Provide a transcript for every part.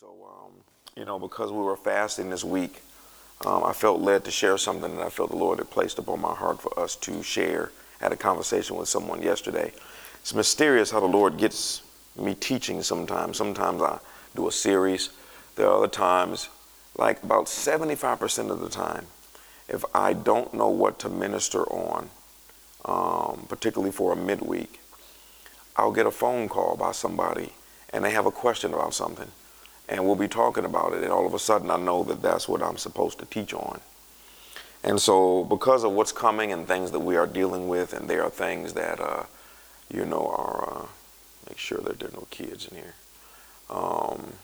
So, um, you know, because we were fasting this week, um, I felt led to share something that I felt the Lord had placed upon my heart for us to share. I had a conversation with someone yesterday. It's mysterious how the Lord gets me teaching sometimes. Sometimes I do a series. There are other times, like about 75% of the time, if I don't know what to minister on, um, particularly for a midweek, I'll get a phone call by somebody and they have a question about something and we'll be talking about it and all of a sudden I know that that's what I'm supposed to teach on. And so because of what's coming and things that we are dealing with and there are things that uh, you know are uh, make sure that there are no kids in here. Um,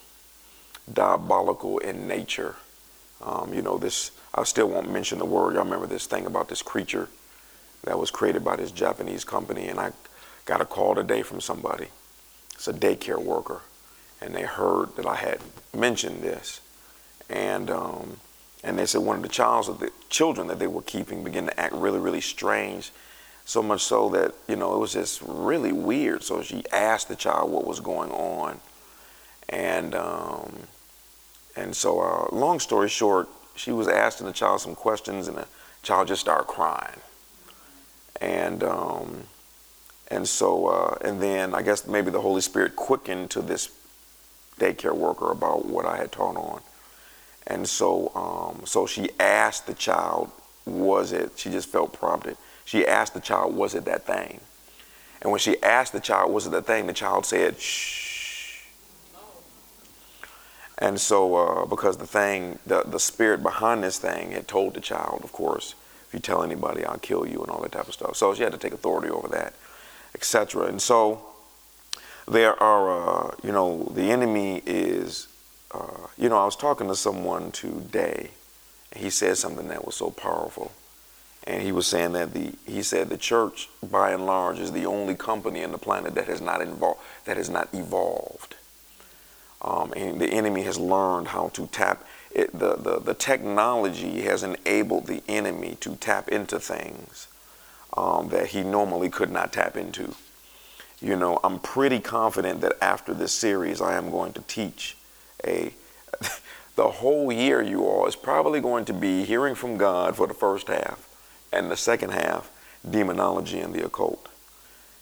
diabolical in nature. Um, you know this I still won't mention the word. Y'all remember this thing about this creature that was created by this Japanese company and I got a call today from somebody. It's a daycare worker and they heard that I had mentioned this, and um, and they said one of the childs of the children that they were keeping began to act really really strange, so much so that you know it was just really weird. So she asked the child what was going on, and um, and so uh, long story short, she was asking the child some questions, and the child just started crying, and. Um, and so, uh, and then I guess maybe the Holy Spirit quickened to this daycare worker about what I had taught on. And so, um, so she asked the child, was it, she just felt prompted. She asked the child, was it that thing? And when she asked the child, was it that thing, the child said, shh. And so, uh, because the thing, the, the spirit behind this thing had told the child, of course, if you tell anybody, I'll kill you and all that type of stuff. So she had to take authority over that, etc. And so, there are, uh, you know, the enemy is, uh, you know, I was talking to someone today, and he said something that was so powerful. And he was saying that the, he said the church, by and large, is the only company in the planet that has not involved, that has not evolved. Um, and the enemy has learned how to tap it, the, the, the technology has enabled the enemy to tap into things um, that he normally could not tap into you know, I'm pretty confident that after this series, I am going to teach a. the whole year, you all, is probably going to be hearing from God for the first half, and the second half, demonology and the occult.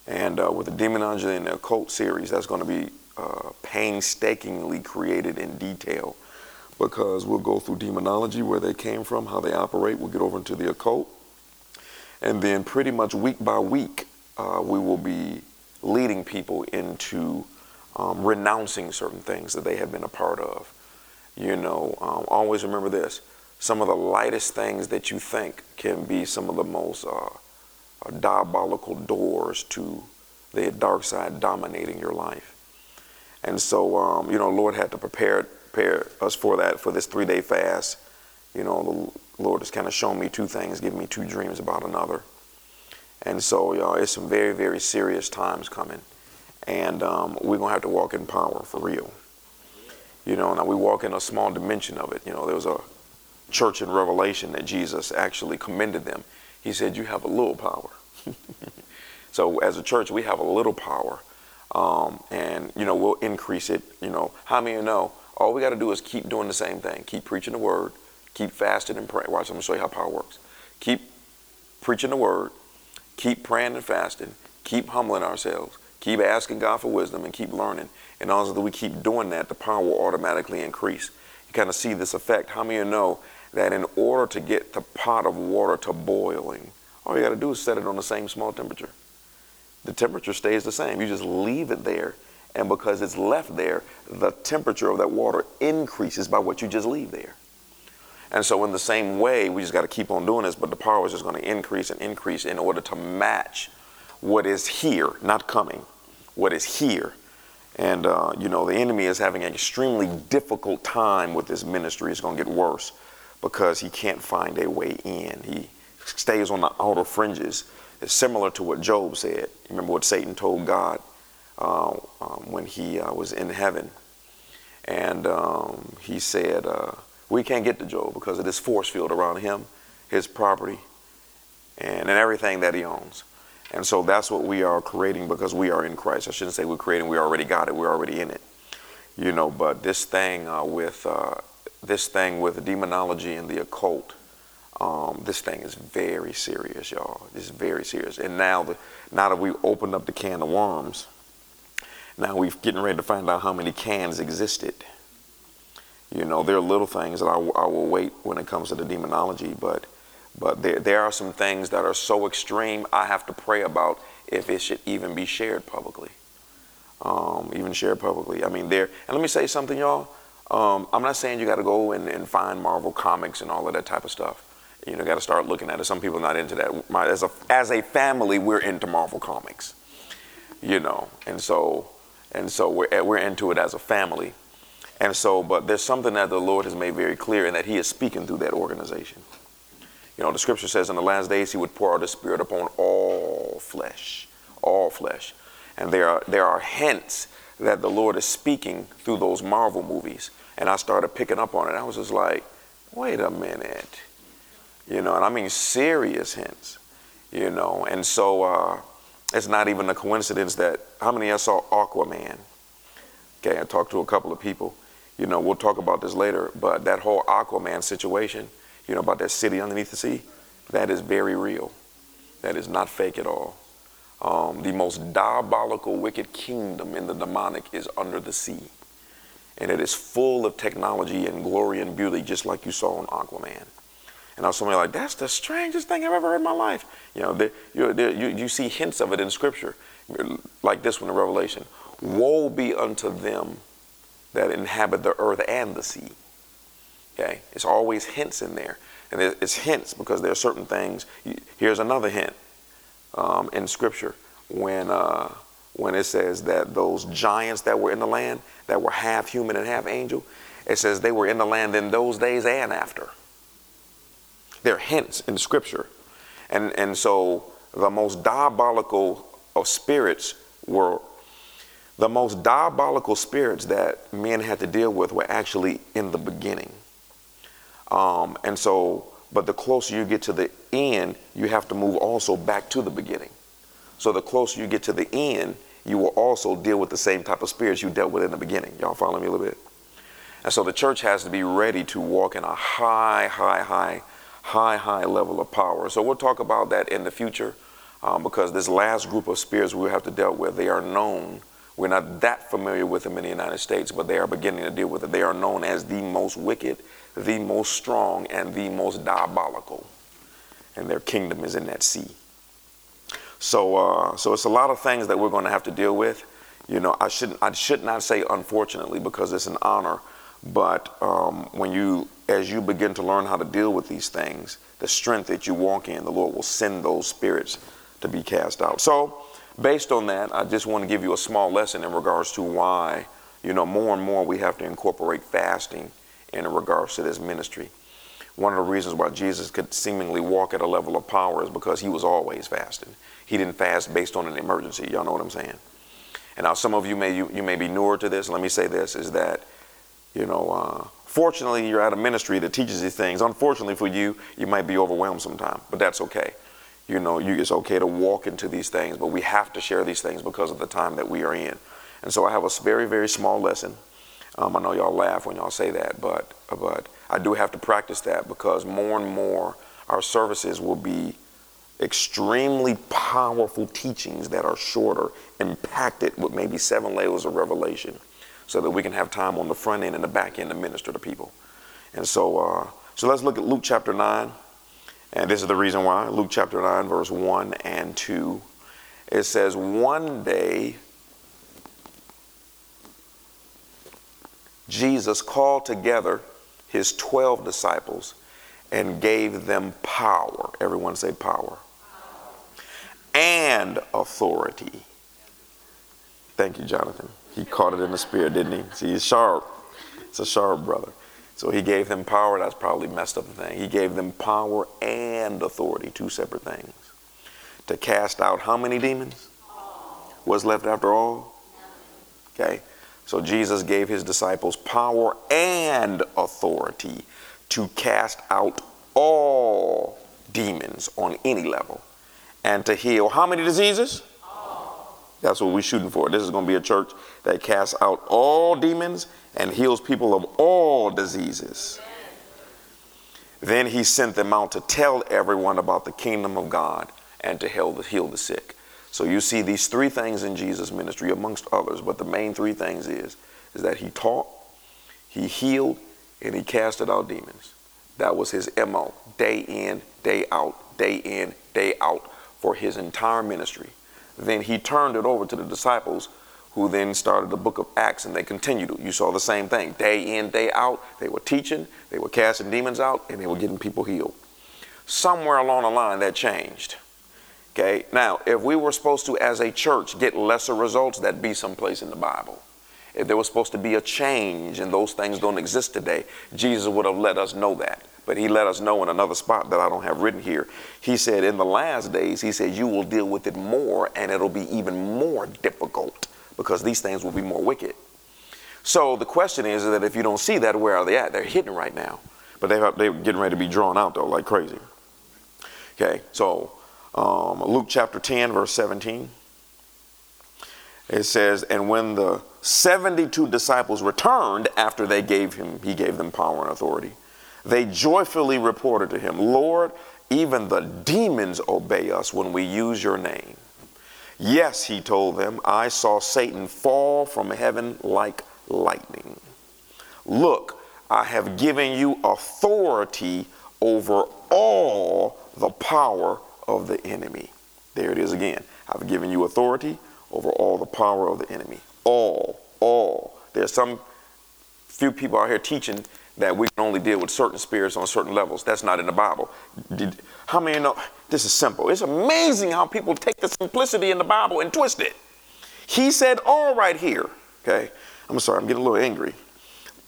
And uh, with the demonology and the occult series, that's going to be uh, painstakingly created in detail because we'll go through demonology, where they came from, how they operate. We'll get over into the occult. And then, pretty much week by week, uh, we will be leading people into um, renouncing certain things that they have been a part of. You know, um, always remember this some of the lightest things that you think can be some of the most uh, uh, diabolical doors to the dark side dominating your life. And so, um, you know, Lord had to prepare, prepare us for that, for this three day fast. You know, the Lord has kind of shown me two things, given me two dreams about another. And so, y'all, it's some very, very serious times coming. And um, we're going to have to walk in power for real. You know, now we walk in a small dimension of it. You know, there was a church in Revelation that Jesus actually commended them. He said, You have a little power. so, as a church, we have a little power. Um, and, you know, we'll increase it. You know, how many you know? All we got to do is keep doing the same thing. Keep preaching the word. Keep fasting and praying. Watch, I'm going to show you how power works. Keep preaching the word keep praying and fasting, keep humbling ourselves, keep asking God for wisdom, and keep learning. And also that we keep doing that, the power will automatically increase. You kind of see this effect. How many of you know that in order to get the pot of water to boiling, all you got to do is set it on the same small temperature. The temperature stays the same. You just leave it there. And because it's left there, the temperature of that water increases by what you just leave there. And so, in the same way, we just got to keep on doing this, but the power is just going to increase and increase in order to match what is here, not coming, what is here. And, uh, you know, the enemy is having an extremely difficult time with this ministry. It's going to get worse because he can't find a way in. He stays on the outer fringes. It's similar to what Job said. Remember what Satan told God uh, um, when he uh, was in heaven? And um, he said, uh, we can't get to Job because of this force field around him, his property, and, and everything that he owns. And so that's what we are creating because we are in Christ. I shouldn't say we're creating, we already got it, we're already in it. you know. But this thing uh, with uh, this thing with demonology and the occult, um, this thing is very serious, y'all. It's very serious. And now, the, now that we've opened up the can of worms, now we're getting ready to find out how many cans existed. You know, there are little things that I, I will wait when it comes to the demonology, but but there, there are some things that are so extreme I have to pray about if it should even be shared publicly. Um, even shared publicly. I mean, there, and let me say something, y'all. Um, I'm not saying you got to go and, and, find Marvel comics and all of that type of stuff. You know, got to start looking at it. Some people are not into that. My, as a as a family, we're into Marvel comics. You know, and so and so we're we're into it as a family. And so, but there's something that the Lord has made very clear, and that He is speaking through that organization. You know, the scripture says in the last days He would pour out His Spirit upon all flesh, all flesh. And there are, there are hints that the Lord is speaking through those Marvel movies. And I started picking up on it. I was just like, wait a minute. You know, and I mean serious hints, you know. And so uh, it's not even a coincidence that, how many of us saw Aquaman? Okay, I talked to a couple of people. You know, we'll talk about this later, but that whole Aquaman situation, you know, about that city underneath the sea, that is very real. That is not fake at all. Um, the most diabolical, wicked kingdom in the demonic is under the sea. And it is full of technology and glory and beauty, just like you saw in Aquaman. And I was somebody like, that's the strangest thing I've ever heard in my life. You know, you, you, you see hints of it in Scripture, like this one in Revelation. Woe be unto them that inhabit the earth and the sea. Okay, it's always hints in there, and it's hints because there are certain things. Here's another hint um, in Scripture when uh, when it says that those giants that were in the land that were half human and half angel, it says they were in the land in those days and after. There are hints in Scripture, and and so the most diabolical of spirits were the most diabolical spirits that men had to deal with were actually in the beginning. Um, and so, but the closer you get to the end, you have to move also back to the beginning. So the closer you get to the end, you will also deal with the same type of spirits you dealt with in the beginning. Y'all follow me a little bit? And so the church has to be ready to walk in a high, high, high, high, high level of power. So we'll talk about that in the future um, because this last group of spirits we have to deal with, they are known we're not that familiar with them in the United States, but they are beginning to deal with it. They are known as the most wicked, the most strong, and the most diabolical. And their kingdom is in that sea. So, uh, so it's a lot of things that we're going to have to deal with. You know, I shouldn't, I should not say unfortunately because it's an honor, but um, when you, as you begin to learn how to deal with these things, the strength that you walk in, the Lord will send those spirits to be cast out. So, based on that, I just want to give you a small lesson in regards to why, you know, more and more we have to incorporate fasting in regards to this ministry. One of the reasons why Jesus could seemingly walk at a level of power is because he was always fasting. He didn't fast based on an emergency. Y'all know what I'm saying? And now some of you may you, you may be newer to this. Let me say this: is that you know, uh, fortunately you're at a ministry that teaches these things. Unfortunately for you, you might be overwhelmed sometime, but that's okay you know, you, it's okay to walk into these things, but we have to share these things because of the time that we are in. And so I have a very, very small lesson. Um, I know y'all laugh when y'all say that, but but I do have to practice that because more and more our services will be extremely powerful teachings that are shorter, impacted with maybe seven layers of revelation, so that we can have time on the front end and the back end to minister to people. And so, uh, so let's look at Luke chapter nine. And this is the reason why. Luke chapter 9, verse 1 and 2. It says, One day, Jesus called together his 12 disciples and gave them power. Everyone say power. And authority. Thank you, Jonathan. He caught it in the spirit, didn't he? See, he's sharp. It's a sharp brother. So he gave them power. That's probably messed up the thing. He gave them power and authority, two separate things. To cast out how many demons? What's left after all? Okay. So Jesus gave his disciples power and authority to cast out all demons on any level and to heal how many diseases? That's what we're shooting for. This is going to be a church that casts out all demons and heals people of all diseases. Then he sent them out to tell everyone about the kingdom of God and to heal the, heal the sick. So you see these three things in Jesus' ministry, amongst others, but the main three things is, is that he taught, he healed, and he casted out demons. That was his MO, day in, day out, day in, day out, for his entire ministry. Then he turned it over to the disciples who then started the book of Acts and they continued. You saw the same thing. Day in, day out, they were teaching, they were casting demons out, and they were getting people healed. Somewhere along the line that changed. Okay, now if we were supposed to, as a church, get lesser results, that'd be someplace in the Bible. If there was supposed to be a change and those things don't exist today, Jesus would have let us know that. But he let us know in another spot that I don't have written here. He said, in the last days, he said, you will deal with it more and it'll be even more difficult because these things will be more wicked. So the question is that if you don't see that, where are they at? They're hidden right now, but they they're getting ready to be drawn out though, like crazy. Okay, so um, Luke chapter 10, verse 17. It says, and when the 72 disciples returned after they gave him, he gave them power and authority, they joyfully reported to him, Lord, even the demons obey us when we use your name. Yes, he told them, I saw Satan fall from heaven like lightning. Look, I have given you authority over all the power of the enemy. There it is again. I've given you authority over all the power of the enemy. All, all. There's some few people out here teaching that we can only deal with certain spirits on certain levels. That's not in the Bible. Did, how many know? This is simple. It's amazing how people take the simplicity in the Bible and twist it. He said all right here. Okay. I'm sorry, I'm getting a little angry.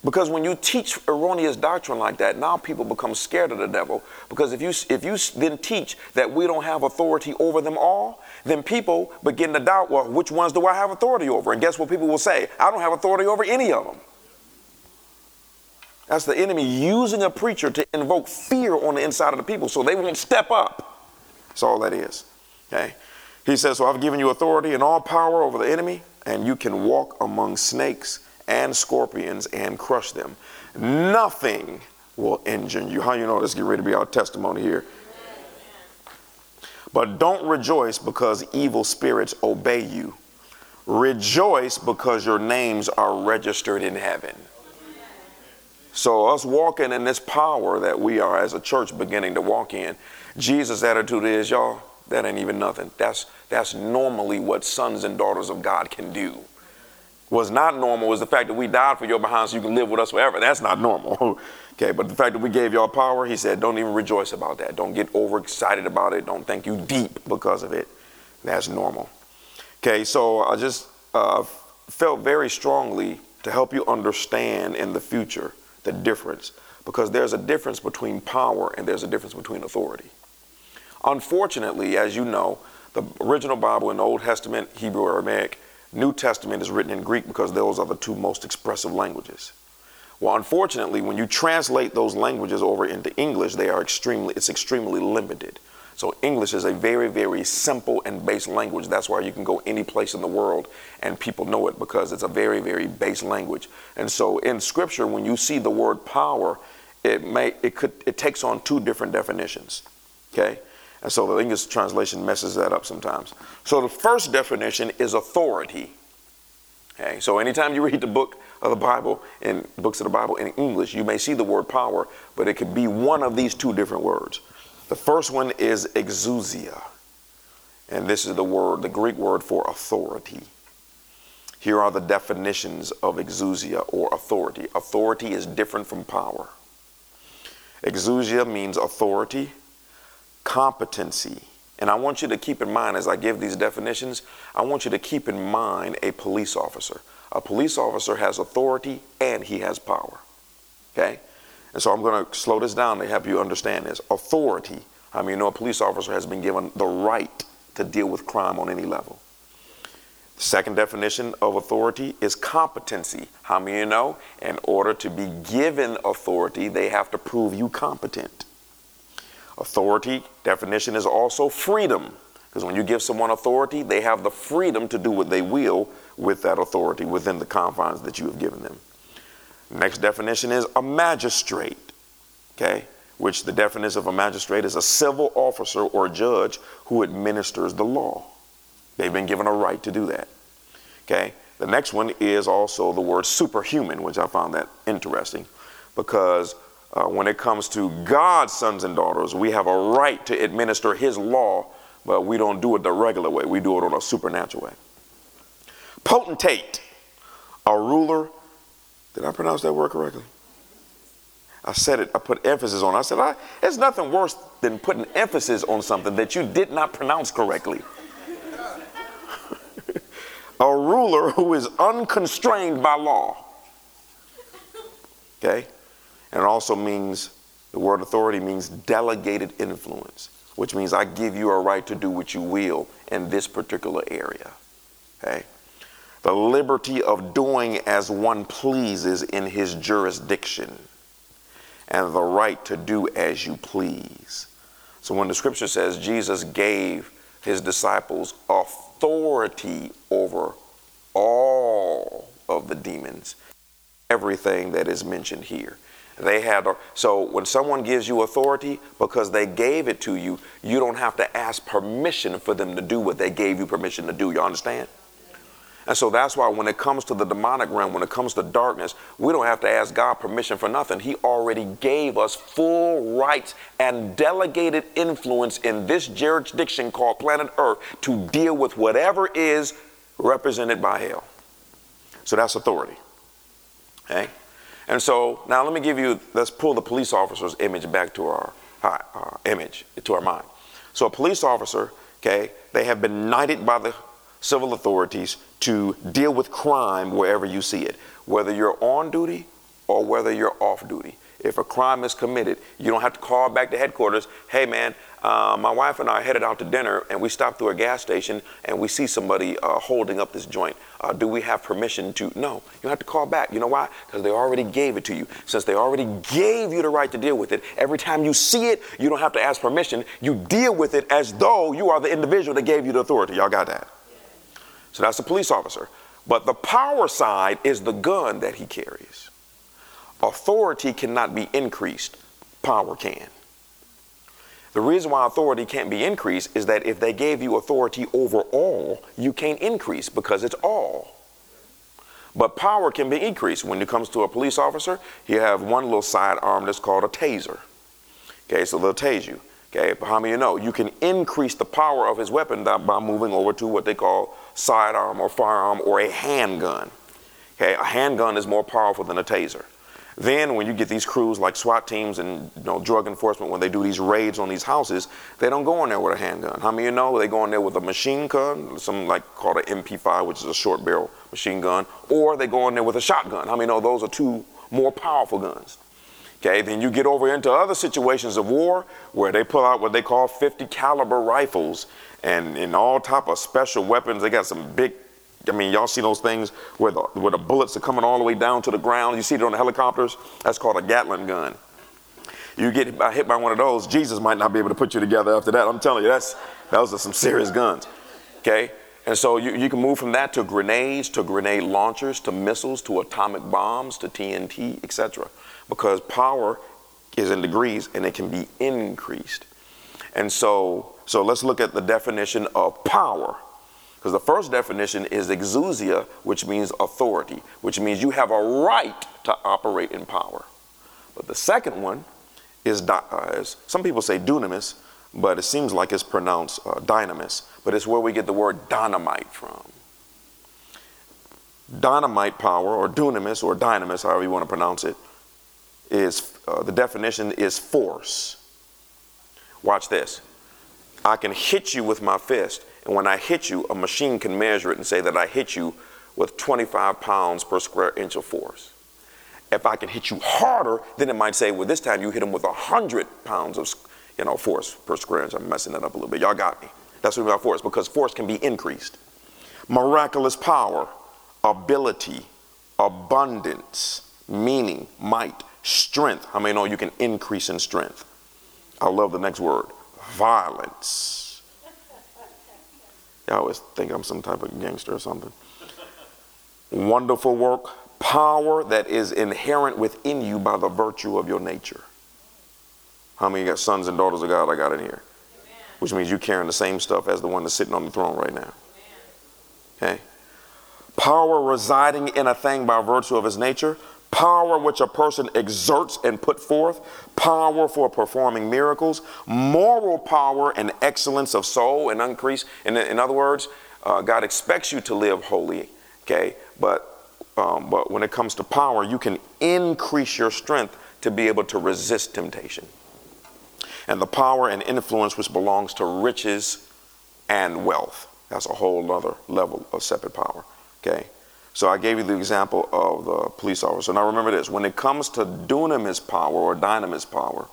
Because when you teach erroneous doctrine like that, now people become scared of the devil. Because if you if you then teach that we don't have authority over them all, then people begin to doubt, well, which ones do I have authority over? And guess what people will say? I don't have authority over any of them. That's the enemy using a preacher to invoke fear on the inside of the people so they won't step up. That's all that is. Okay? He says, So I've given you authority and all power over the enemy, and you can walk among snakes and scorpions and crush them. Nothing will injure you. How you know this? Get ready to be our testimony here. But don't rejoice because evil spirits obey you. Rejoice because your names are registered in heaven. So, us walking in this power that we are as a church beginning to walk in, Jesus' attitude is, y'all, that ain't even nothing. That's, that's normally what sons and daughters of God can do. What's not normal is the fact that we died for your behind so you can live with us forever. That's not normal. okay, but the fact that we gave y'all power, he said, don't even rejoice about that. Don't get overexcited about it. Don't think you deep because of it. That's normal. Okay, so I just uh, felt very strongly to help you understand in the future the difference because there's a difference between power and there's a difference between authority. Unfortunately, as you know, the original Bible in the Old Testament, Hebrew Aramaic, New Testament is written in Greek because those are the two most expressive languages. Well, unfortunately, when you translate those languages over into English, they are extremely it's extremely limited. So English is a very, very simple and base language. That's why you can go any place in the world and people know it because it's a very, very base language. And so in scripture, when you see the word power, it may it could it takes on two different definitions. Okay? And so the English translation messes that up sometimes. So the first definition is authority. Okay, so anytime you read the book of the Bible in books of the Bible in English, you may see the word power, but it could be one of these two different words. The first one is exousia. And this is the word, the Greek word for authority. Here are the definitions of exousia or authority. Authority is different from power. Exousia means authority, competency. And I want you to keep in mind as I give these definitions, I want you to keep in mind a police officer. A police officer has authority and he has power. Okay? And so I'm going to slow this down to help you understand this. Authority. I mean, you know, a police officer has been given the right to deal with crime on any level. The second definition of authority is competency. How many you know? In order to be given authority, they have to prove you competent. Authority definition is also freedom. Because when you give someone authority, they have the freedom to do what they will with that authority within the confines that you have given them. Next definition is a magistrate. Okay? Which the definition of a magistrate is a civil officer or judge who administers the law. They've been given a right to do that. Okay? The next one is also the word superhuman, which I found that interesting because uh, when it comes to God's sons and daughters, we have a right to administer His law but we don't do it the regular way. We do it on a supernatural way. Potentate, a ruler. Did I pronounce that word correctly? I said it, I put emphasis on it. I said, I, there's nothing worse than putting emphasis on something that you did not pronounce correctly. a ruler who is unconstrained by law. Okay? And it also means, the word authority means delegated influence which means I give you a right to do what you will in this particular area. Okay? The liberty of doing as one pleases in his jurisdiction, and the right to do as you please. So when the scripture says Jesus gave his disciples authority over all of the demons, everything that is mentioned here. They had so when someone gives you authority because they gave it to you, you don't have to ask permission for them to do what they gave you permission to do. You understand? And so that's why when it comes to the demonic realm, when it comes to darkness, we don't have to ask God permission for nothing. He already gave us full rights and delegated influence in this jurisdiction called planet Earth to deal with whatever is represented by hell. So that's authority. Okay? And so now let me give you, let's pull the police officer's image back to our image, to our mind. So a police officer, okay, they have been knighted by the civil authorities to deal with crime wherever you see it, whether you're on duty or whether you're off duty. If a crime is committed, you don't have to call back to headquarters. Hey, man, uh, my wife and I headed out to dinner and we stopped through a gas station and we see somebody uh, holding up this joint. Uh, do we have permission to? No, you have to call back. You know why? Because they already gave it to you. Since they already gave you the right to deal with it, every time you see it, you don't have to ask permission. You deal with it as though you are the individual that gave you the authority. Y'all got that? So that's the police officer. But the power side is the gun that he carries. Authority cannot be increased, power can. The reason why authority can't be increased is that if they gave you authority over all, you can't increase because it's all. But power can be increased. When it comes to a police officer, you have one little side arm that's called a taser. Okay, so they'll tase you. Okay, but how many you know? You can increase the power of his weapon by moving over to what they call sidearm or firearm or a handgun. Okay, a handgun is more powerful than a taser. Then when you get these crews like SWAT teams and you know, drug enforcement, when they do these raids on these houses, they don't go in there with a handgun. How many of you know they go in there with a machine gun, something like called an MP5, which is a short barrel machine gun, or they go in there with a shotgun. How many know those are two more powerful guns? Okay, then you get over into other situations of war where they pull out what they call 50 caliber rifles and, and all type of special weapons. They got some big I mean, y'all see those things where the, where the bullets are coming all the way down to the ground. You see it on the helicopters? That's called a Gatling gun. You get hit by, hit by one of those, Jesus might not be able to put you together after that. I'm telling you, that's those are some serious guns. Okay? And so you, you can move from that to grenades, to grenade launchers, to missiles, to atomic bombs, to TNT, etc. Because power is in degrees and it can be increased. And so, so let's look at the definition of power. Because the first definition is exousia, which means authority, which means you have a right to operate in power. But the second one is, uh, is some people say dunamis, but it seems like it's pronounced uh, dynamis, but it's where we get the word dynamite from. Dynamite power, or dunamis, or dynamis, however you want to pronounce it, is uh, the definition is force. Watch this. I can hit you with my fist and when I hit you, a machine can measure it and say that I hit you with 25 pounds per square inch of force. If I can hit you harder, then it might say, well, this time you hit him with 100 pounds of you know, force per square inch. I'm messing that up a little bit. Y'all got me. That's what about force, because force can be increased. Miraculous power, ability, abundance, meaning, might, strength. How many know you can increase in strength? I love the next word violence I always think I'm some type of gangster or something. Wonderful work, power that is inherent within you by the virtue of your nature. How many got sons and daughters of God I got in here? Amen. Which means you're carrying the same stuff as the one that's sitting on the throne right now. Okay? Power residing in a thing by virtue of his nature, power which a person exerts and put forth, power for performing miracles, moral power and excellence of soul and increase. In, in other words, uh, God expects you to live holy, okay? But um, but when it comes to power, you can increase your strength to be able to resist temptation. And the power and influence which belongs to riches and wealth. That's a whole other level of separate power. Okay? So I gave you the example of the police officer. Now remember this when it comes to dunamis power or dynamis power,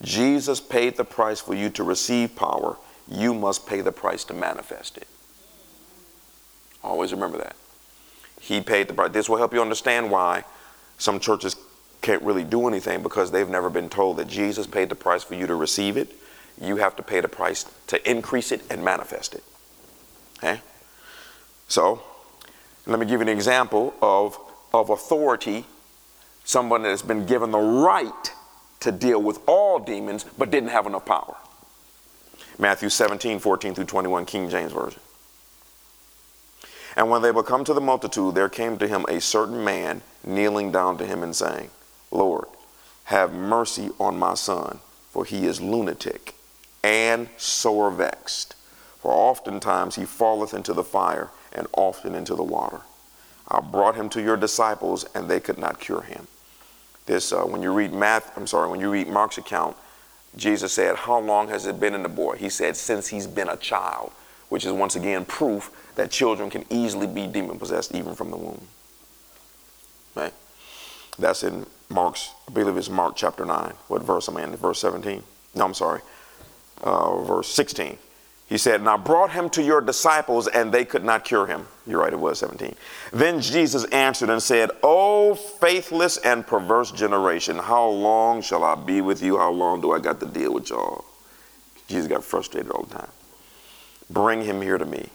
Jesus paid the price for you to receive power. You must pay the price to manifest it. Always remember that. He paid the price. This will help you understand why some churches can't really do anything because they've never been told that Jesus paid the price for you to receive it. You have to pay the price to increase it and manifest it. Okay? So, let me give you an example of, of authority, someone that has been given the right to deal with all demons but didn't have enough power. Matthew 17, 14 through 21, King James Version. And when they were come to the multitude, there came to him a certain man kneeling down to him and saying, Lord, have mercy on my son, for he is lunatic and sore vexed. For oftentimes he falleth into the fire and often into the water. I brought him to your disciples, and they could not cure him. This, uh, when you read Math, I'm sorry, when you read Mark's account, Jesus said, "How long has it been in the boy?" He said, "Since he's been a child," which is once again proof that children can easily be demon possessed even from the womb. Right? That's in Mark's, I believe it's Mark chapter nine. What verse am I in? Verse 17. No, I'm sorry. Uh, verse 16. He said, And I brought him to your disciples, and they could not cure him. You're right, it was 17. Then Jesus answered and said, O faithless and perverse generation, how long shall I be with you? How long do I got to deal with y'all? Jesus got frustrated all the time. Bring him here to me.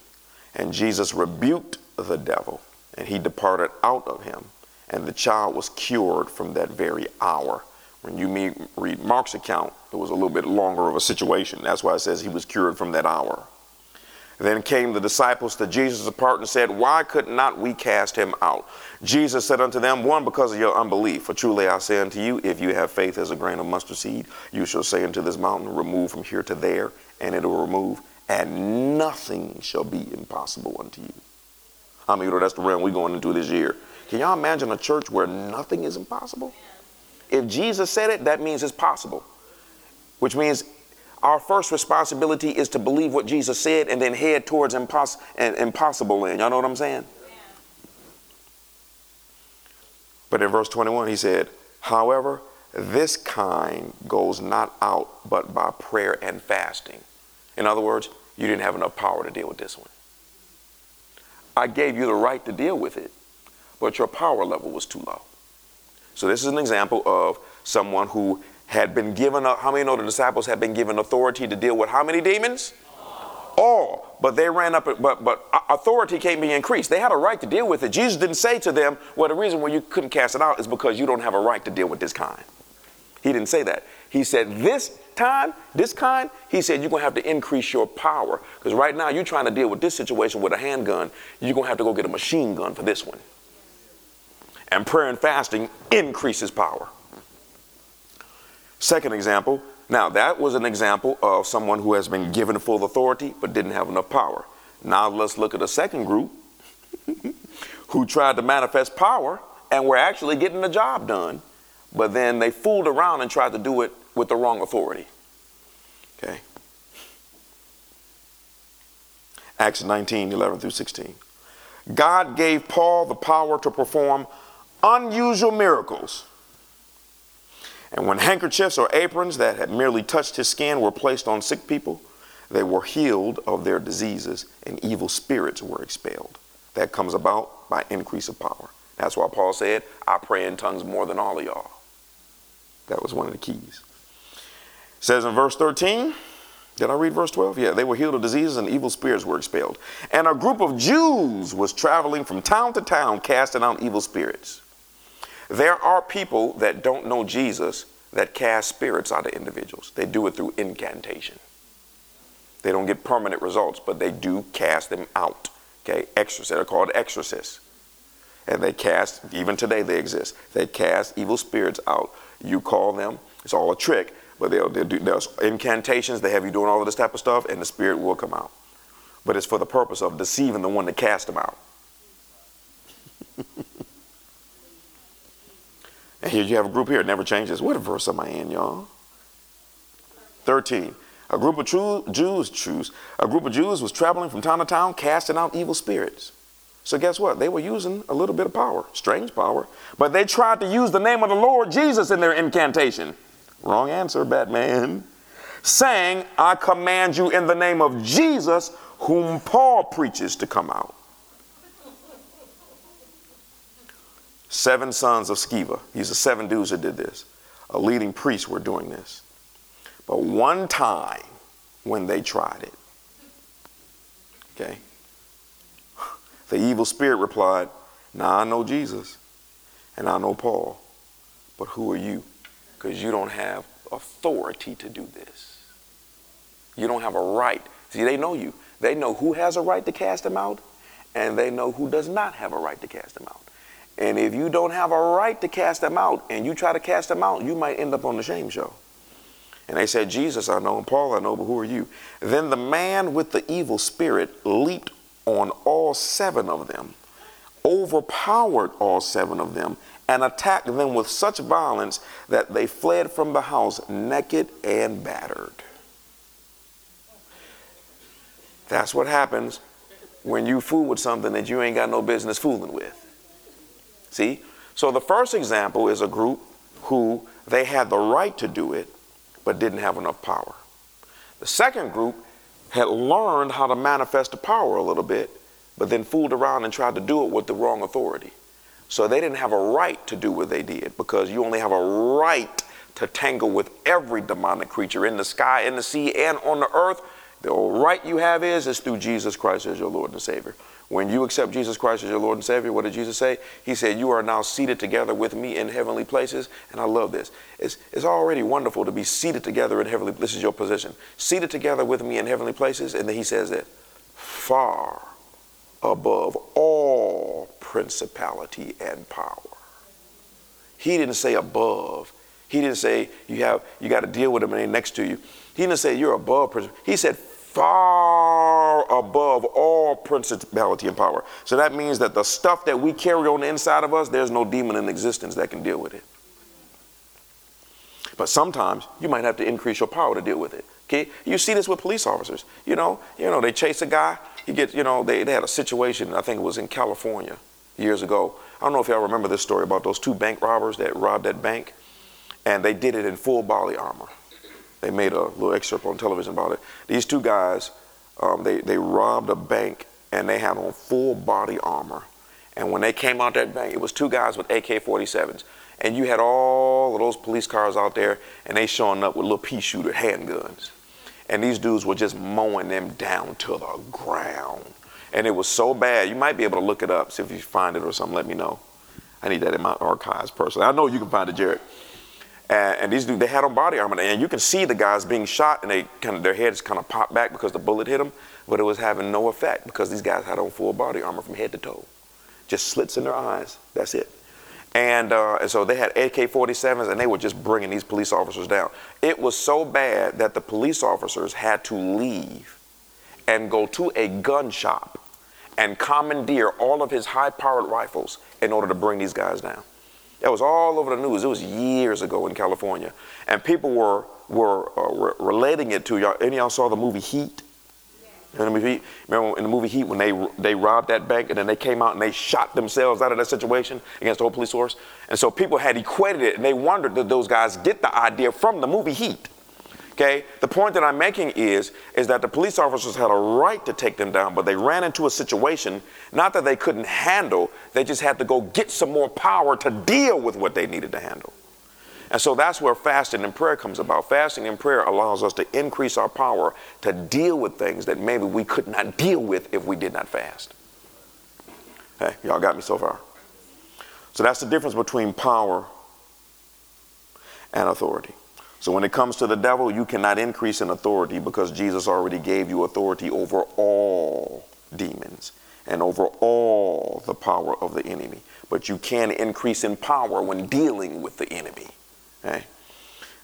And Jesus rebuked the devil, and he departed out of him. And the child was cured from that very hour. When you meet, read Mark's account, it was a little bit longer of a situation. That's why it says he was cured from that hour. Then came the disciples to Jesus apart and said, Why could not we cast him out? Jesus said unto them, One, because of your unbelief. For truly I say unto you, if you have faith as a grain of mustard seed, you shall say unto this mountain, Remove from here to there, and it will remove, and nothing shall be impossible unto you. I mean, you know, that's the realm we're going into this year. Can y'all imagine a church where nothing is impossible? If Jesus said it, that means it's possible. Which means our first responsibility is to believe what Jesus said and then head towards impos- impossible land. Y'all know what I'm saying? But in verse 21, he said, However, this kind goes not out but by prayer and fasting. In other words, you didn't have enough power to deal with this one. I gave you the right to deal with it, but your power level was too low. So this is an example of someone who had been given, a, how many know the disciples had been given authority to deal with how many demons? All. But they ran up, but, but authority can't be increased. They had a right to deal with it. Jesus didn't say to them, well, the reason why you couldn't cast it out is because you don't have a right to deal with this kind. He didn't say that. He said, this time, this kind, he said, you're going to have to increase your power. Because right now, you're trying to deal with this situation with a handgun. You're going to have to go get a machine gun for this one and prayer and fasting increases power. Second example, now that was an example of someone who has been given full authority but didn't have enough power. Now let's look at a second group who tried to manifest power and were actually getting the job done, but then they fooled around and tried to do it with the wrong authority. Okay. Acts 19, 11 through 16. God gave Paul the power to perform unusual miracles. And when handkerchiefs or aprons that had merely touched his skin were placed on sick people, they were healed of their diseases and evil spirits were expelled. That comes about by increase of power. That's why Paul said, I pray in tongues more than all of y'all. That was one of the keys. It says in verse 13, Did I read verse 12? Yeah, they were healed of diseases and evil spirits were expelled. And a group of Jews was traveling from town to town casting out evil spirits. There are people that don't know Jesus that cast spirits out of individuals. They do it through incantation. They don't get permanent results, but they do cast them out. Okay, exorcists. They're called exorcists. And they cast, even today they exist, they cast evil spirits out. You call them, it's all a trick, but they'll, they'll do there's incantations, they have you doing all of this type of stuff, and the spirit will come out. But it's for the purpose of deceiving the one that cast them out. and here you have a group here, it never changes. What verse am I in, y'all? 13. A group of Jews, Jews, a group of Jews was traveling from town to town, casting out evil spirits. So guess what? They were using a little bit of power, strange power, but they tried to use the name of the Lord Jesus in their incantation. Wrong answer, Batman. Saying, I command you in the name of Jesus, whom Paul preaches to come out. Seven sons of Sceva. These are seven dudes that did this. A leading priest were doing this. But one time when they tried it, okay, the evil spirit replied, Now I know Jesus and I know Paul, but who are you? Because you don't have authority to do this. You don't have a right. See, they know you. They know who has a right to cast them out, and they know who does not have a right to cast them out. And if you don't have a right to cast them out and you try to cast them out, you might end up on the shame show. And they said, Jesus, I know, and Paul, I know, but who are you? Then the man with the evil spirit leaped on all seven of them, overpowered all seven of them, and attacked them with such violence that they fled from the house naked and battered. That's what happens when you fool with something that you ain't got no business fooling with. See? So the first example is a group who they had the right to do it, but didn't have enough power. The second group had learned how to manifest the power a little bit, but then fooled around and tried to do it with the wrong authority. So they didn't have a right to do what they did because you only have a right to tangle with every demonic creature in the sky, in the sea, and on the earth. The right you have is is through Jesus Christ as your Lord and Savior. When you accept Jesus Christ as your Lord and Savior, what did Jesus say? He said, You are now seated together with me in heavenly places. And I love this. It's, it's already wonderful to be seated together in heavenly This is your position. Seated together with me in heavenly places. And then he says that far above all principality and power. He didn't say above. He didn't say you have you got to deal with them and they next to you. He didn't say you're above principality. He said far above all principality and power. So that means that the stuff that we carry on the inside of us, there's no demon in existence that can deal with it. But sometimes you might have to increase your power to deal with it. Okay? You see this with police officers. You know, you know, they chase a guy, he gets, you know, they, they had a situation, I think it was in California years ago. I don't know if y'all remember this story about those two bank robbers that robbed that bank, and they did it in full body armor. They made a little excerpt on television about it. These two guys, um, they, they robbed a bank and they had on full body armor. And when they came out that bank, it was two guys with AK 47s. And you had all of those police cars out there and they showing up with little pea shooter handguns. And these dudes were just mowing them down to the ground. And it was so bad. You might be able to look it up, see if you find it or something, let me know. I need that in my archives personally. I know you can find it, Jared. And, and, these dudes, they had on body armor, and you can see the guys being shot, and they kind of their heads kind of popped back because the bullet hit them, but it was having no effect because these guys had on full body armor from head to toe, just slits in their eyes. That's it. And, uh, and so they had AK-47s, and they were just bringing these police officers down. It was so bad that the police officers had to leave and go to a gun shop and commandeer all of his high-powered rifles in order to bring these guys down. It was all over the news. It was years ago in California, and people were were uh, re- relating it to y'all. Any of y'all saw the movie Heat? In the movie, remember in the movie Heat when they they robbed that bank and then they came out and they shot themselves out of that situation against the whole police force, and so people had equated it and they wondered did those guys get the idea from the movie Heat? Okay, the point that I'm making is, is that the police officers had a right to take them down, but they ran into a situation, not that they couldn't handle, they just had to go get some more power to deal with what they needed to handle. And so that's where fasting and prayer comes about. Fasting and prayer allows us to increase our power to deal with things that maybe we could not deal with if we did not fast. Hey, y'all got me so far? So that's the difference between power and authority. So when it comes to the devil, you cannot increase in authority because Jesus already gave you authority over all demons and over all the power of the enemy. But you can increase in power when dealing with the enemy. Okay?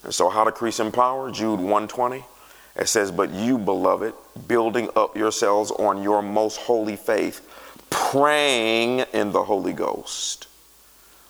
And so how to increase in power? Jude 120. It says, But you, beloved, building up yourselves on your most holy faith, praying in the Holy Ghost.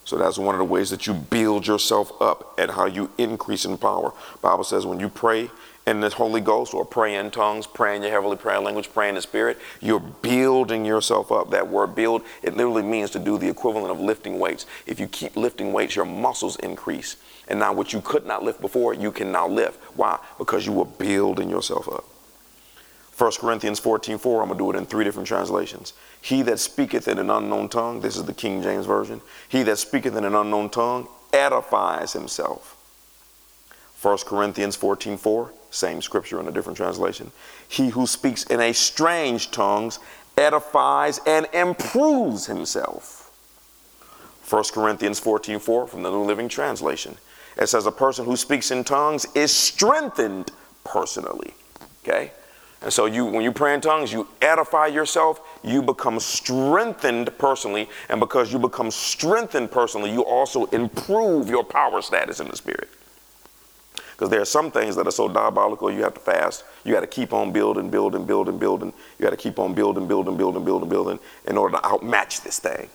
So that's one of the ways that you build yourself up and how you increase in power. Bible says when you pray in the Holy Ghost or pray in tongues, pray in your heavenly prayer language, pray in the Spirit, you're building yourself up. That word build, it literally means to do the equivalent of lifting weights. If you keep lifting weights, your muscles increase. And now what you could not lift before, you can now lift. Why? Because you were building yourself up. 1 Corinthians 14 4, I'm going to do it in three different translations. He that speaketh in an unknown tongue, this is the King James Version, he that speaketh in an unknown tongue edifies himself. 1 Corinthians 14 4, same scripture in a different translation. He who speaks in a strange tongues edifies and improves himself. 1 Corinthians 14 4 from the New Living Translation. It says, A person who speaks in tongues is strengthened personally. Okay? And so you when you pray in tongues, you edify yourself, you become strengthened personally, and because you become strengthened personally, you also improve your power status in the spirit. Because there are some things that are so diabolical, you have to fast. You got to keep on building, building, building, building. You got to keep on building, building, building, building, building in order to outmatch this thing.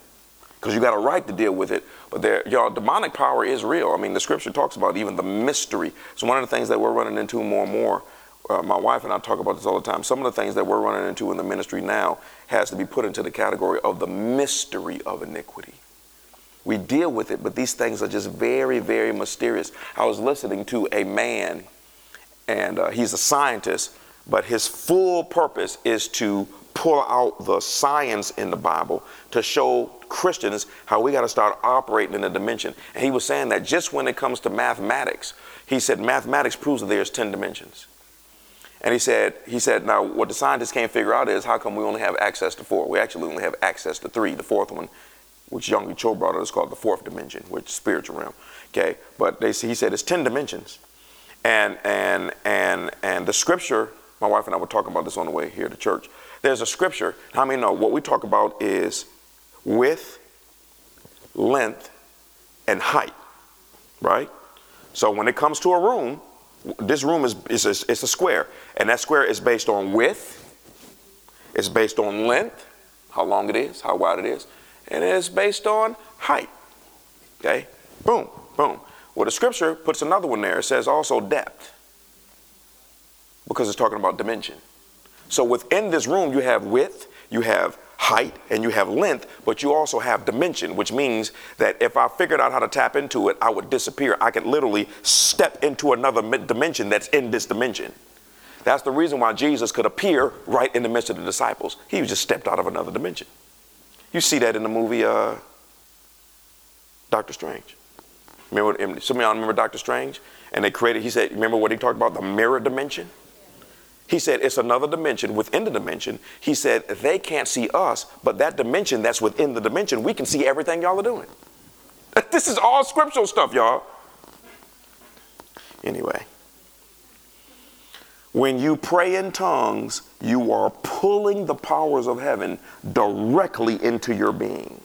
Because you got a right to deal with it, but there, y'all, demonic power is real. I mean, the scripture talks about even the mystery. So one of the things that we're running into more and more uh, my wife and I talk about this all the time. Some of the things that we're running into in the ministry now has to be put into the category of the mystery of iniquity. We deal with it, but these things are just very, very mysterious. I was listening to a man, and uh, he's a scientist, but his full purpose is to pull out the science in the Bible to show Christians how we got to start operating in a dimension. And he was saying that just when it comes to mathematics, he said mathematics proves that there's 10 dimensions. And he said, he said, now what the scientists can't figure out is how come we only have access to four? We actually only have access to three. The fourth one, which Yonggi Cho brought up, is called the fourth dimension, which is spiritual realm. Okay, but they, he said it's ten dimensions, and and and and the scripture. My wife and I were talking about this on the way here to church. There's a scripture. How many know what we talk about is width, length, and height, right? So when it comes to a room, this room is, is a, it's a square, and that square is based on width, it's based on length, how long it is, how wide it is, and it is based on height. Okay? Boom, boom. Well, the scripture puts another one there. It says also depth, because it's talking about dimension. So within this room, you have width, you have height and you have length, but you also have dimension, which means that if I figured out how to tap into it, I would disappear. I could literally step into another dimension that's in this dimension. That's the reason why Jesus could appear right in the midst of the disciples. He just stepped out of another dimension. You see that in the movie uh, Doctor Strange. Remember, some of y'all remember Doctor Strange? And they created, he said, remember what he talked about, the mirror dimension? He said it's another dimension within the dimension. He said they can't see us, but that dimension that's within the dimension, we can see everything y'all are doing. This is all scriptural stuff, y'all. Anyway, when you pray in tongues, you are pulling the powers of heaven directly into your being.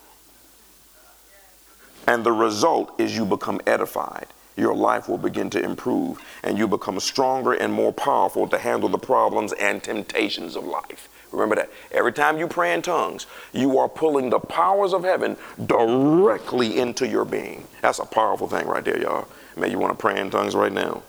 And the result is you become edified your life will begin to improve and you become stronger and more powerful to handle the problems and temptations of life. Remember that. Every time you pray in tongues, you are pulling the powers of heaven directly into your being. That's a powerful thing right there, y'all. May you want to pray in tongues right now.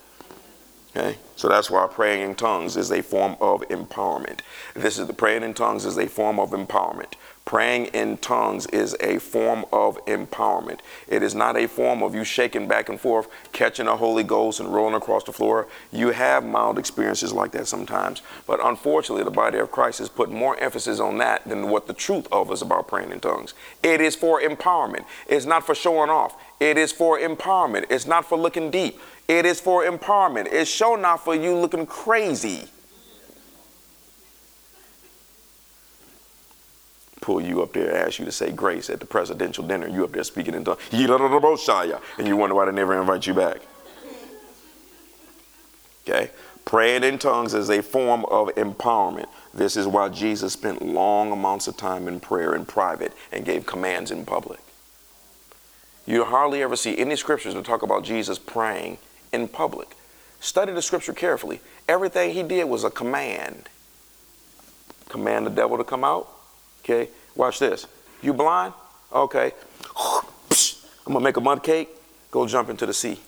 Okay? So that's why praying in tongues is a form of empowerment. This is the praying in tongues is a form of empowerment. Praying in tongues is a form of empowerment. It is not a form of you shaking back and forth, catching a Holy Ghost and rolling across the floor. You have mild experiences like that sometimes. But unfortunately, the body of Christ has put more emphasis on that than what the truth of is about praying in tongues. It is for empowerment. It's not for showing off. It is for empowerment. It's not for looking deep. It is for empowerment. It's show not for you looking crazy. Pull you up there, and ask you to say grace at the presidential dinner. You up there speaking in tongues, and you wonder why they never invite you back. Okay? Praying in tongues is a form of empowerment. This is why Jesus spent long amounts of time in prayer in private and gave commands in public. You hardly ever see any scriptures that talk about Jesus praying in public. Study the scripture carefully. Everything he did was a command. Command the devil to come out, Okay, watch this. You blind? Okay. I'm gonna make a mud cake. Go jump into the sea.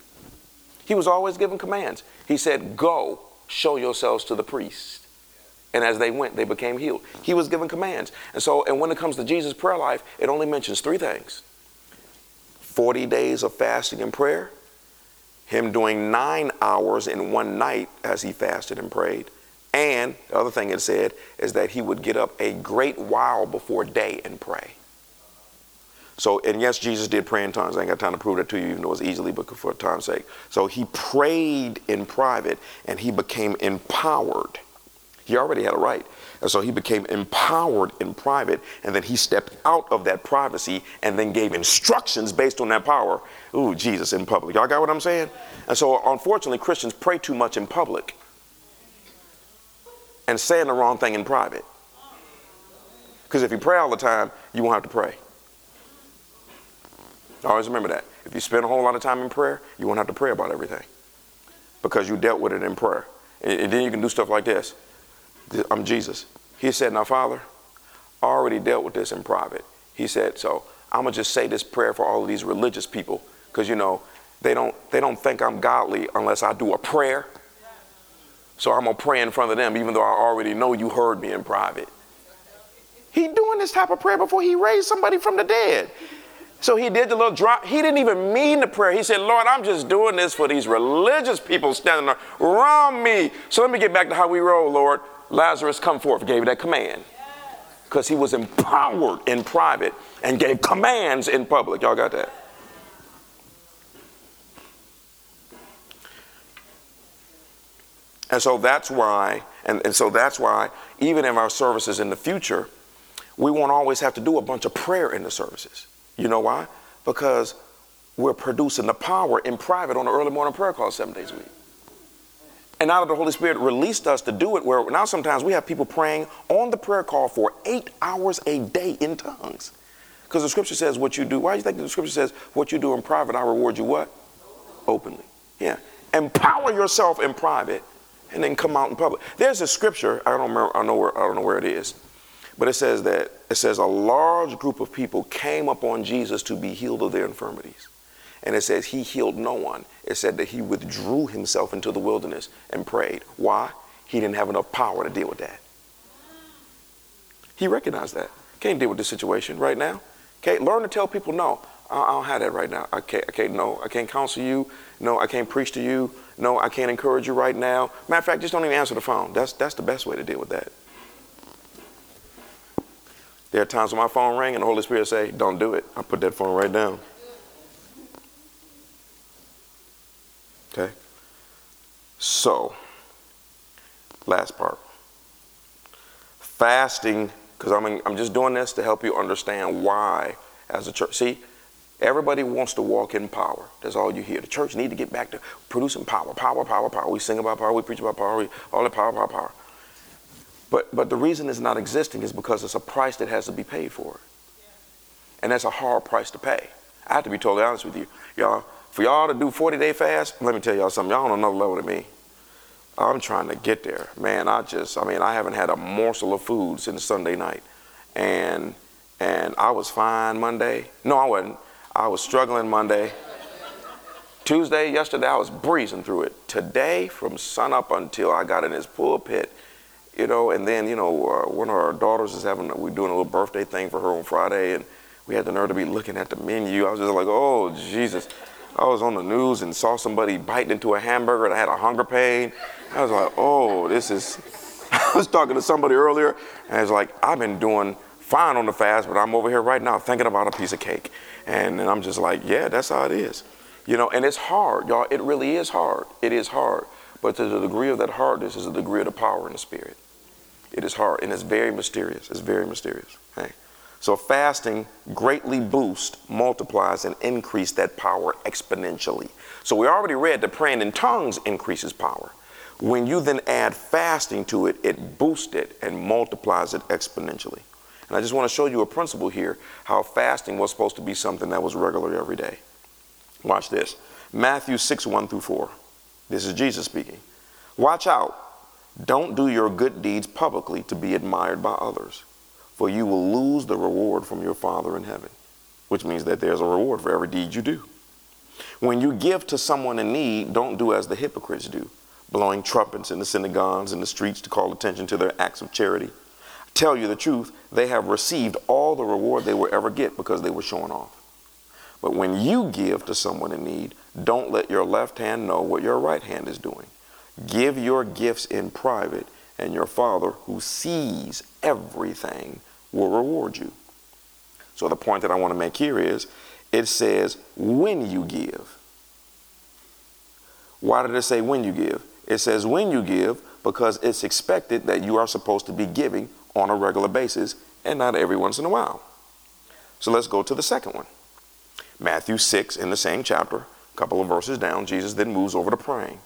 He was always giving commands. He said, Go, show yourselves to the priest. And as they went, they became healed. He was giving commands. And so, and when it comes to Jesus' prayer life, it only mentions three things 40 days of fasting and prayer, him doing nine hours in one night as he fasted and prayed, and the other thing it said is that he would get up a great while before day and pray. So, and yes, Jesus did pray in tongues. I ain't got time to prove that to you, even though it's easily, but for time's sake. So he prayed in private and he became empowered. He already had a right. And so he became empowered in private, and then he stepped out of that privacy and then gave instructions based on that power. Ooh, Jesus in public. Y'all got what I'm saying? And so, unfortunately, Christians pray too much in public and saying the wrong thing in private. Because if you pray all the time, you won't have to pray. Always remember that. If you spend a whole lot of time in prayer, you won't have to pray about everything because you dealt with it in prayer. And, then you can do stuff like this I'm Jesus. He said, Now, Father, I already dealt with this in private. He said, So I'm going to just say this prayer for all of these religious people because, you know, they don't, they don't think I'm godly unless I do a prayer so I'm going to pray in front of them, even though I already know you heard me in private. He doing this type of prayer before he raised somebody from the dead. So he did the little drop. He didn't even mean the prayer. He said, Lord, I'm just doing this for these religious people standing around me. So let me get back to how we roll, Lord. Lazarus, come forth. Gave that command. Because he was empowered in private and gave commands in public. Y'all got that? And so that's why, and, and so that's why, even in our services in the future, we won't always have to do a bunch of prayer in the services. You know why? Because we're producing the power in private on the early morning prayer call seven days a week. And now that the Holy Spirit released us to do it, where now sometimes we have people praying on the prayer call for eight hours a day in tongues. Because the scripture says what you do. Why do you think the scripture says what you do in private, I reward you what? Openly. Yeah. Empower yourself in private and then come out in public. There's a scripture, I don't remember, I know where, I don't know where it is, but it says that, it says a large group of people came upon Jesus to be healed of their infirmities. And it says he healed no one. It said that he withdrew himself into the wilderness and prayed. Why? He didn't have enough power to deal with that. He recognized that. Can't deal with this situation right now. Okay, learn to tell people no. I don't have that right now. I can't, I can't, no, I can't counsel you. No, I can't preach to you. No, I can't encourage you right now. Matter of fact, just don't even answer the phone. That's, that's the best way to deal with that. There are times when my phone rang and the Holy Spirit say, don't do it. I put that phone right down. Okay? So, last part. Fasting, because I'm, I'm just doing this to help you understand why as a church. See, Everybody wants to walk in power. That's all you hear. The church need to get back to producing power, power, power, power. We sing about power, we preach about power, we, all the power, power, power. But, but the reason it's not existing is because it's a price that has to be paid for it. And that's a hard price to pay. I have to be totally honest with you. Y'all, for y'all to do 40 day fast, let me tell y'all something. Y'all on another level than me. I'm trying to get there. Man, I just, I mean, I haven't had a morsel of food since Sunday night. And and I was fine Monday. No, I wasn't. I was struggling Monday. Tuesday, yesterday, I was breezing through it. Today, from sunup until I got in this pulpit, you know, and then, you know, uh, one of our daughters is having, we're doing a little birthday thing for her on Friday, and we had the nerve to be looking at the menu. I was just like, oh, Jesus. I was on the news and saw somebody biting into a hamburger and I had a hunger pain. I was like, oh, this is. I was talking to somebody earlier and it's like, I've been doing fine on the fast, but I'm over here right now thinking about a piece of cake. And, and I'm just like, yeah, that's how it is. You know, and it's hard, y'all. It really is hard. It is hard. But to the degree of that hardness is a degree of the power in the spirit. It is hard and it's very mysterious. It's very mysterious. Okay? So fasting greatly boosts, multiplies, and increases that power exponentially. So we already read that praying in tongues increases power. When you then add fasting to it, it boosts it and multiplies it exponentially. And I just want to show you a principle here how fasting was supposed to be something that was regular every day. Watch this Matthew 6 1 through 4. This is Jesus speaking. Watch out. Don't do your good deeds publicly to be admired by others for you will lose the reward from your Father in heaven, which means that there's a reward for every deed you do. When you give to someone in need, don't do as the hypocrites do, blowing trumpets in the synagogues and the streets to call attention to their acts of charity. Tell you the truth, they have received all the reward they will ever get because they were showing off. But when you give to someone in need, don't let your left hand know what your right hand is doing. Give your gifts in private, and your Father, who sees everything, will reward you. So the point that I want to make here is it says when you give. Why did it say when you give? It says when you give because it's expected that you are supposed to be giving on a regular basis and not every once in a while. So let's go to the second one. Matthew 6 in the same chapter, a couple of verses down, Jesus then moves over to praying.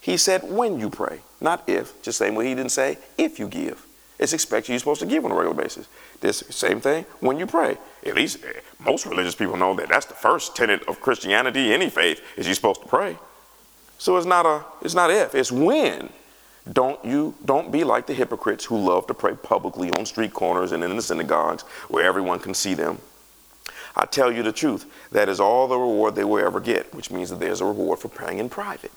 He said when you pray, not if, just same way he didn't say if you give. It's expected you're supposed to give on a regular basis. This same thing when you pray. At least eh, most religious people know that that's the first tenet of Christianity, any faith, is you're supposed to pray. So it's not a it's not if, it's when. Don't you don't be like the hypocrites who love to pray publicly on street corners and in the synagogues where everyone can see them. I tell you the truth, that is all the reward they will ever get, which means that there's a reward for praying in private.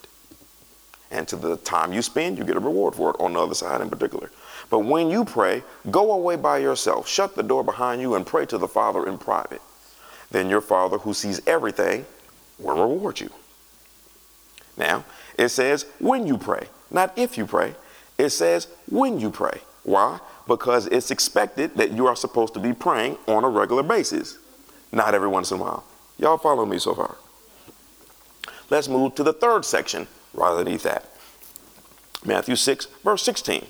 And to the time you spend, you get a reward for it on the other side in particular. But when you pray, go away by yourself, shut the door behind you, and pray to the Father in private. Then your Father, who sees everything, will reward you. Now, it says when you pray, not if you pray. It says when you pray. Why? Because it's expected that you are supposed to be praying on a regular basis, not every once in a while. Y'all follow me so far? Let's move to the third section rather than eat that. Matthew 6, verse 16.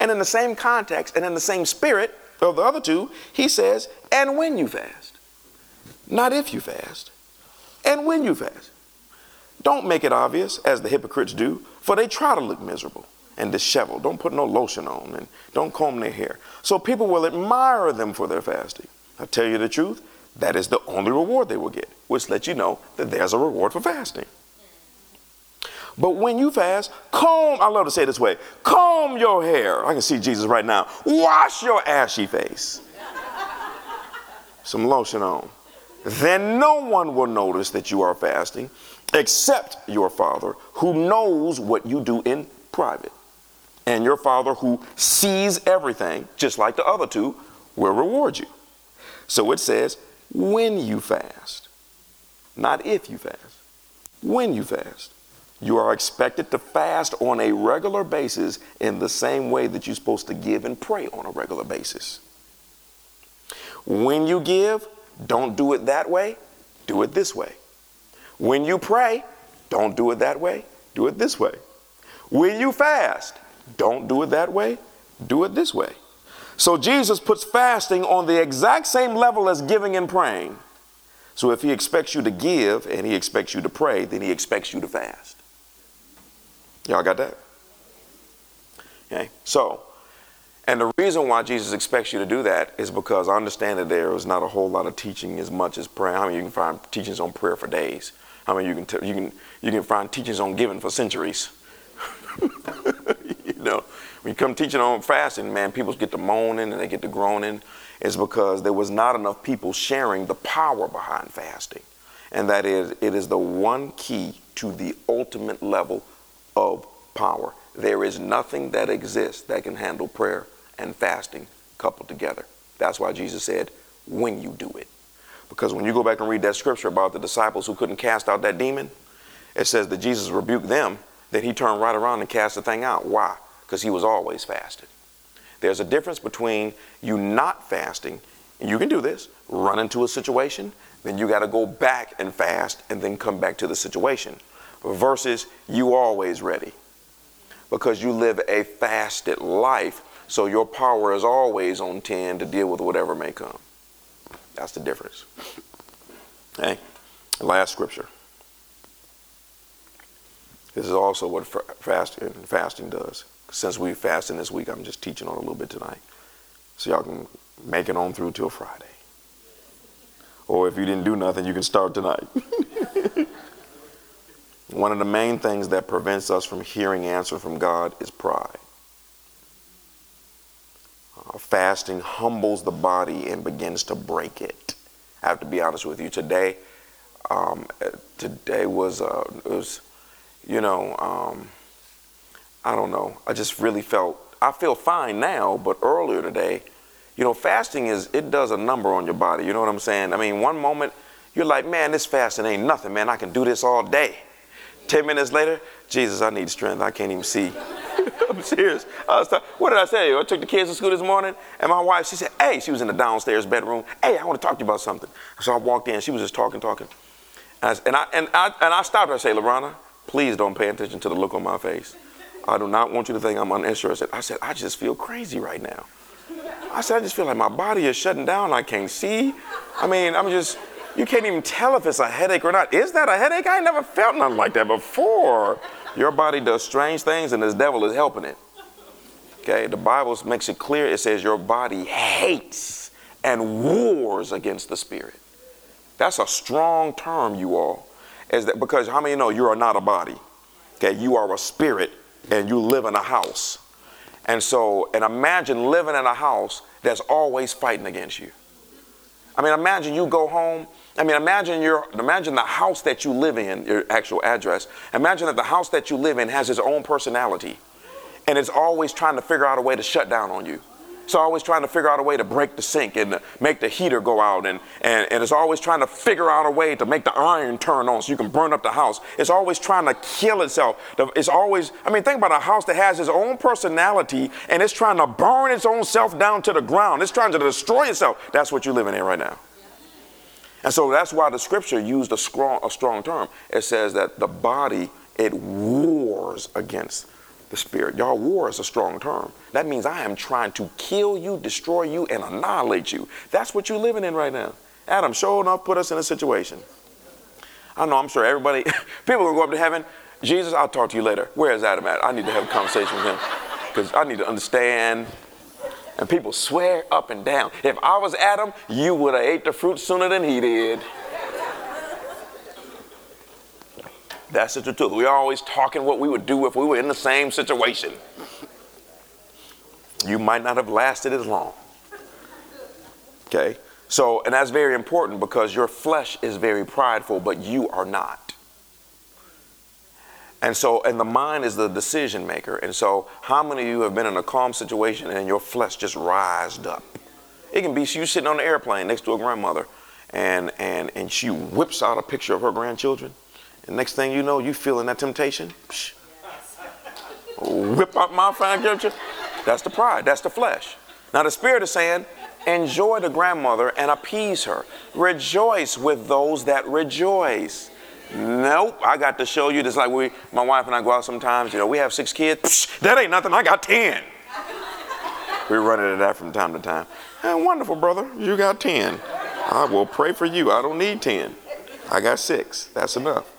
And in the same context and in the same spirit of the other two, he says, and when you fast. Not if you fast, and when you fast. Don't make it obvious, as the hypocrites do, for they try to look miserable and disheveled. Don't put no lotion on and don't comb their hair. So people will admire them for their fasting. I tell you the truth, that is the only reward they will get, which lets you know that there's a reward for fasting. But when you fast, comb, I love to say it this way comb your hair. I can see Jesus right now. Wash your ashy face. Some lotion on. Then no one will notice that you are fasting except your Father who knows what you do in private. And your Father who sees everything, just like the other two, will reward you. So it says, when you fast, not if you fast, when you fast. You are expected to fast on a regular basis in the same way that you're supposed to give and pray on a regular basis. When you give, don't do it that way, do it this way. When you pray, don't do it that way, do it this way. When you fast, don't do it that way, do it this way. So Jesus puts fasting on the exact same level as giving and praying. So if he expects you to give and he expects you to pray, then he expects you to fast. Y'all got that? Okay, so, and the reason why Jesus expects you to do that is because I understand that there is not a whole lot of teaching as much as prayer. I many you can find teachings on prayer for days? I mean, you can t- you can you can find teachings on giving for centuries? you know, when you come teaching on fasting, man, people get to moaning and they get to groaning. It's because there was not enough people sharing the power behind fasting, and that is it is the one key to the ultimate level of power. there is nothing that exists that can handle prayer and fasting coupled together. That's why Jesus said, when you do it. Because when you go back and read that scripture about the disciples who couldn't cast out that demon, it says that Jesus rebuked them, then he turned right around and cast the thing out. Why? Because he was always fasted. There's a difference between you not fasting, and you can do this, run into a situation, then you got to go back and fast and then come back to the situation, versus you always ready. Because you live a fasted life, so your power is always on 10 to deal with whatever may come. That's the difference. Okay, last scripture. This is also what fasting, fasting does. Since we fasting this week, I'm just teaching on a little bit tonight. So y'all can make it on through till Friday. Or if you didn't do nothing, you can start tonight. One of the main things that prevents us from hearing answer from God is pride. Fasting humbles the body and begins to break it. I have to be honest with you. Today, um, today was uh, was you know, um, I don't know. I just really felt, I feel fine now, but earlier today, you know, fasting is, it does a number on your body. You know what I'm saying? I mean, one moment, you're like, man, this fasting ain't nothing, man. I can do this all day. 10 minutes later, Jesus, I need strength. I can't even see. I'm serious. I was what did I say? I took the kids to school this morning, and my wife, she said, hey, she was in the downstairs bedroom. Hey, I want to talk to you about something. So I walked in. She was just talking, talking. And I, and I, and I, and I stopped her. I say, Lorana, Please don't pay attention to the look on my face. I do not want you to think I'm uninterested. I said, I just feel crazy right now. I said, I just feel like my body is shutting down. I can't see. I mean, I'm just, you can't even tell if it's a headache or not. Is that a headache? I never felt nothing like that before. Your body does strange things and this devil is helping it. Okay, the Bible makes it clear. It says your body hates and wars against the spirit. That's a strong term, you all is that because how many know you are not a body? Okay, you are a spirit and you live in a house. And so, and imagine living in a house that's always fighting against you. I mean, imagine you go home. I mean, imagine your imagine the house that you live in, your actual address. Imagine that the house that you live in has its own personality, and it's always trying to figure out a way to shut down on you. It's always trying to figure out a way to break the sink and make the heater go out. And, and, and it's always trying to figure out a way to make the iron turn on so you can burn up the house. It's always trying to kill itself. It's always, I mean, think about a house that has its own personality and it's trying to burn its own self down to the ground. It's trying to destroy itself. That's what you're living in right now. And so that's why the scripture used a strong, a strong term. It says that the body, it wars against the spirit. Y'all, war is a strong term. That means I am trying to kill you, destroy you, and annihilate you. That's what you're living in right now. Adam, sure enough, put us in a situation. I know, I'm sure everybody, people will go up to heaven. Jesus, I'll talk to you later. Where is Adam at? I need to have a conversation with him because I need to understand. And people swear up and down. If I was Adam, you would have ate the fruit sooner than he did. That's the truth. We're always talking what we would do if we were in the same situation. You might not have lasted as long. Okay? So, and that's very important because your flesh is very prideful, but you are not. And so, and the mind is the decision maker. And so, how many of you have been in a calm situation and your flesh just rised up? It can be you sitting on an airplane next to a grandmother and, and, and she whips out a picture of her grandchildren and next thing you know, you feeling that temptation. Psh, whip out my girl. That's the pride. That's the flesh. Now the spirit is saying, enjoy the grandmother and appease her. Rejoice with those that rejoice. Nope, I got to show you this. Like we, my wife and I go out sometimes. You know, we have six kids. Psh, that ain't nothing. I got ten. we run into that from time to time. Hey, wonderful, brother. You got ten. I will pray for you. I don't need ten. I got six. That's enough.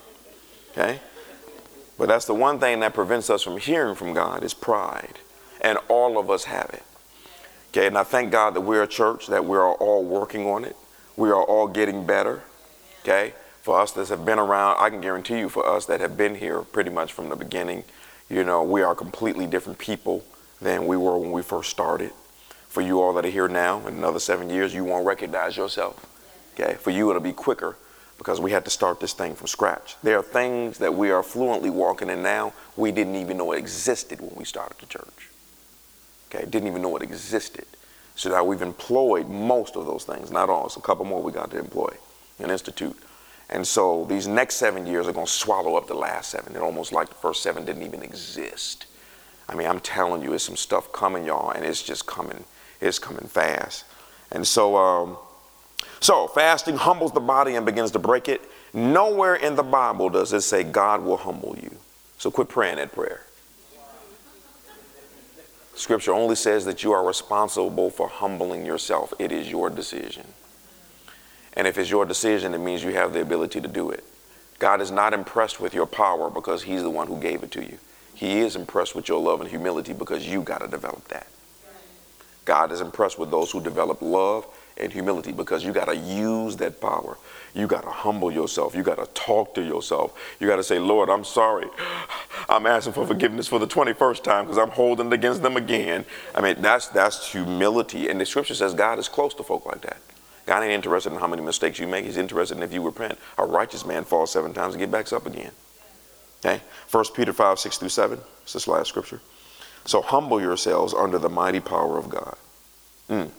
Okay? But that's the one thing that prevents us from hearing from God is pride. And all of us have it. Okay, and I thank God that we're a church, that we are all working on it. We are all getting better. Okay? For us that have been around, I can guarantee you for us that have been here pretty much from the beginning, you know, we are completely different people than we were when we first started. For you all that are here now, in another seven years, you won't recognize yourself. Okay? For you, it'll be quicker because we had to start this thing from scratch. There are things that we are fluently walking in now we didn't even know existed when we started the church. Okay, didn't even know it existed. So now we've employed most of those things, not all. It's a couple more we got to employ and institute. And so these next seven years are going to swallow up the last seven. It's almost like the first seven didn't even exist. I mean, I'm telling you, it's some stuff coming, y'all, and it's just coming. It's coming fast. And so, um, so fasting humbles the body and begins to break it. Nowhere in the Bible does it say God will humble you. So quit praying that prayer. Scripture only says that you are responsible for humbling yourself. It is your decision. And if it's your decision, it means you have the ability to do it. God is not impressed with your power because He's the one who gave it to you. He is impressed with your love and humility because you got to develop that. God is impressed with those who develop love and humility because you got to use that power. You got to humble yourself. You got to talk to yourself. You got to say, Lord, I'm sorry. I'm asking for forgiveness for the 21st time because I'm holding it against them again. I mean, that's, that's humility. And the scripture says God is close to folk like that. God ain't interested in how many mistakes you make. He's interested in if you repent. A righteous man falls seven times and get back up again. Okay? 1 Peter 5, 6 through 7. It's this last scripture. So humble yourselves under the mighty power of God. Mm,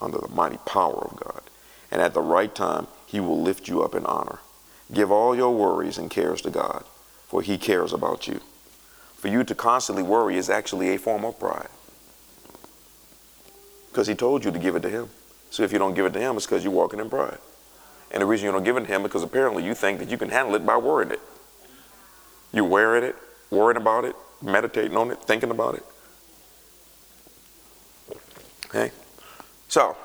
under the mighty power of God. And at the right time, he will lift you up in honor. Give all your worries and cares to God, for he cares about you. For you to constantly worry is actually a form of pride. Because he told you to give it to him. So if you don't give it to him, it's because you're walking in pride. And the reason you don't give it to him is because apparently you think that you can handle it by worrying it. You're wearing it, worrying about it, meditating on it, thinking about it. Okay? So,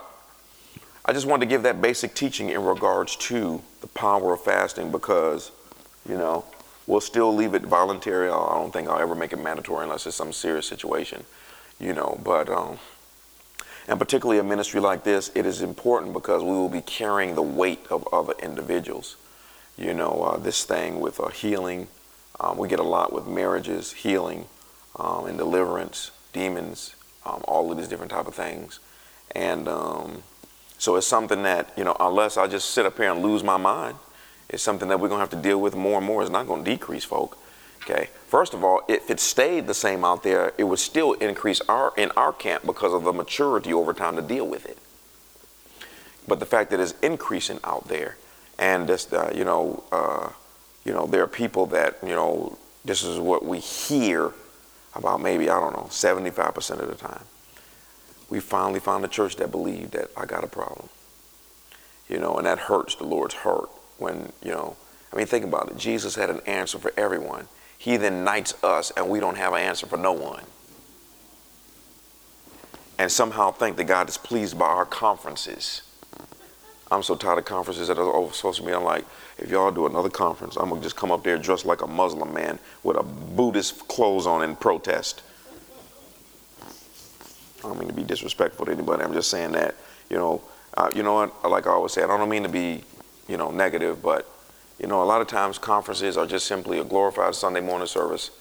I just wanted to give that basic teaching in regards to the power of fasting because, you know, we'll still leave it voluntary. I don't think I'll ever make it mandatory unless it's some serious situation, you know. But, um, and particularly a ministry like this, it is important because we will be carrying the weight of other individuals. You know, uh, this thing with uh, healing, um, we get a lot with marriages, healing, um, and deliverance, demons, um, all of these different type of things. And um, so it's something that, you know, unless I just sit up here and lose my mind, it's something that we're going to have to deal with more and more. It's not going to decrease, folk. Okay. First of all, if it stayed the same out there, it would still increase our in our camp because of the maturity over time to deal with it. But the fact that it's increasing out there, and this, uh, you know, uh, you know, there are people that you know this is what we hear about maybe I don't know 75% of the time we finally found a church that believed that I got a problem. You know, and that hurts the Lord's heart when, you know, I mean, think about it. Jesus had an answer for everyone. He then knights us, and we don't have an answer for no one. And somehow think that God is pleased by our conferences. I'm so tired of conferences that are supposed to be. I'm like, if y'all do another conference, I'm gonna just come up there dressed like a Muslim man with a Buddhist clothes on and protest. I don't mean to be disrespectful to anybody. I'm just saying that, you know, uh, you know what? Like I always say, I don't mean to be, you know, negative, but you know, a lot of times conferences are just simply a glorified Sunday morning service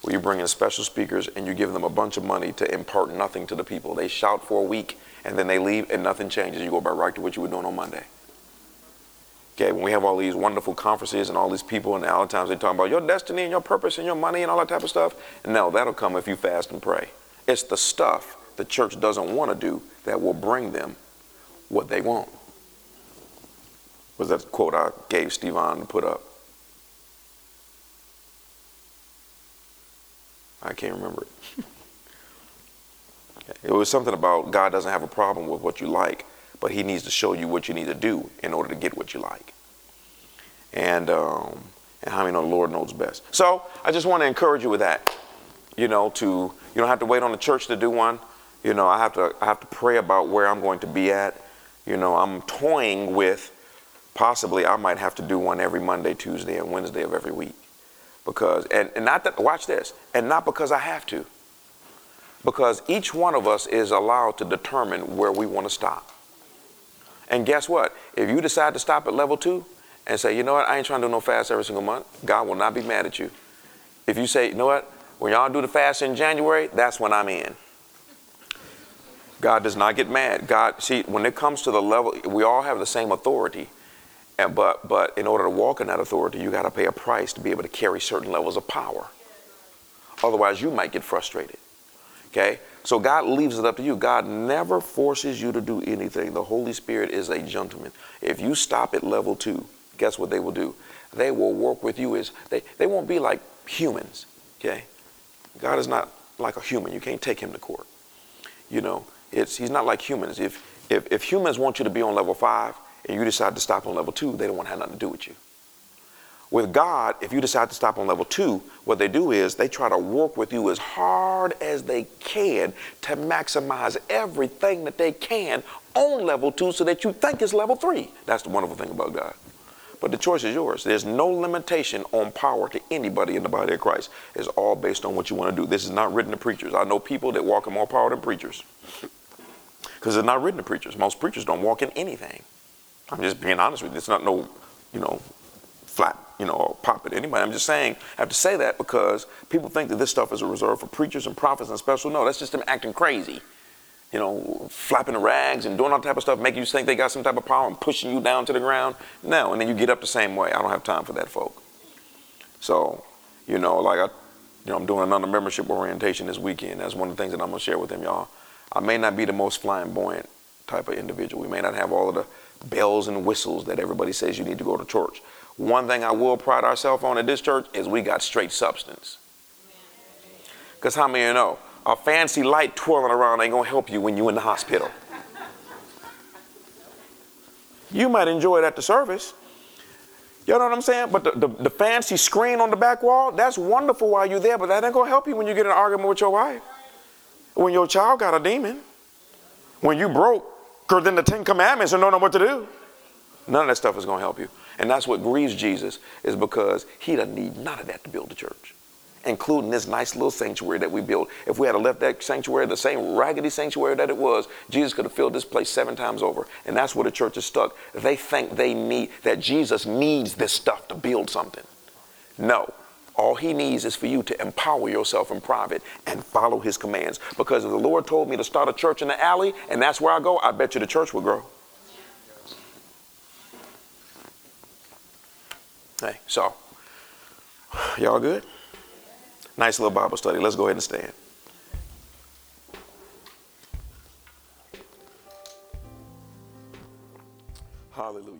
where you bring in special speakers and you give them a bunch of money to impart nothing to the people. They shout for a week and then they leave and nothing changes. You go back right to what you were doing on Monday. Okay, when we have all these wonderful conferences and all these people, and a lot of times they talk about your destiny and your purpose and your money and all that type of stuff. No, that'll come if you fast and pray. It's the stuff the church doesn't want to do that will bring them what they want. Was that quote I gave Stevon to put up? I can't remember it. it was something about God doesn't have a problem with what you like, but He needs to show you what you need to do in order to get what you like. And um, and how many know the Lord knows best. So I just want to encourage you with that. You know, to you don't have to wait on the church to do one. You know, I have to I have to pray about where I'm going to be at. You know, I'm toying with possibly I might have to do one every Monday, Tuesday, and Wednesday of every week. Because and, and not that watch this, and not because I have to. Because each one of us is allowed to determine where we want to stop. And guess what? If you decide to stop at level two and say, you know what, I ain't trying to do no fast every single month, God will not be mad at you. If you say, you know what, when y'all do the fast in January, that's when I'm in. God does not get mad. God, see, when it comes to the level, we all have the same authority. And, but, but in order to walk in that authority, you got to pay a price to be able to carry certain levels of power. Otherwise, you might get frustrated. Okay? So God leaves it up to you. God never forces you to do anything. The Holy Spirit is a gentleman. If you stop at level two, guess what they will do? They will work with you as they, they won't be like humans. Okay? God is not like a human. You can't take him to court. You know, it's he's not like humans. If if, if humans want you to be on level five and you decide to stop on level two, they don't want to have nothing to do with you. With God, if you decide to stop on level two, what they do is they try to work with you as hard as they can to maximize everything that they can on level two so that you think it's level three. That's the wonderful thing about God. But the choice is yours. There's no limitation on power to anybody in the body of Christ. It's all based on what you want to do. This is not written to preachers. I know people that walk in more power than preachers. Because it's not written to preachers. Most preachers don't walk in anything. I'm just being honest with you. It's not no, you know, flat you know, pop at anybody. I'm just saying, I have to say that because people think that this stuff is a reserve for preachers and prophets and special. No, that's just them acting crazy. You know, flapping the rags and doing all type of stuff, making you think they got some type of power and pushing you down to the ground. No, and then you get up the same way. I don't have time for that, folk. So, you know, like I, you know, I'm doing another membership orientation this weekend. That's one of the things that I'm gonna share with them, y'all. I may not be the most flamboyant type of individual. We may not have all of the bells and whistles that everybody says you need to go to church. One thing I will pride ourselves on at this church is we got straight substance. Because how many of you know? A fancy light twirling around ain't to help you when you're in the hospital. You might enjoy it at the service. You know what I'm saying? But the, the, the, fancy screen on the back wall, that's wonderful while you're there, but that ain't to help you when you get in an argument with your wife. When your child got a demon. When you broke, then the Ten Commandments and don't know what to do. None of that stuff is going to help you. And that's what grieves Jesus, is because he doesn't need none of that to build the church, including this nice little sanctuary that we built. If we had left that sanctuary the same raggedy sanctuary that it was, Jesus could have filled this place seven times over. And that's where the church is stuck. They think they need, that Jesus needs this stuff to build something. No. All he needs is for you to empower yourself in private and follow his commands. Because if the Lord told me to start a church in the alley and that's where I go, I bet you the church will grow. Hey, so, y'all good? Nice little Bible study. Let's go ahead and stand. Hallelujah.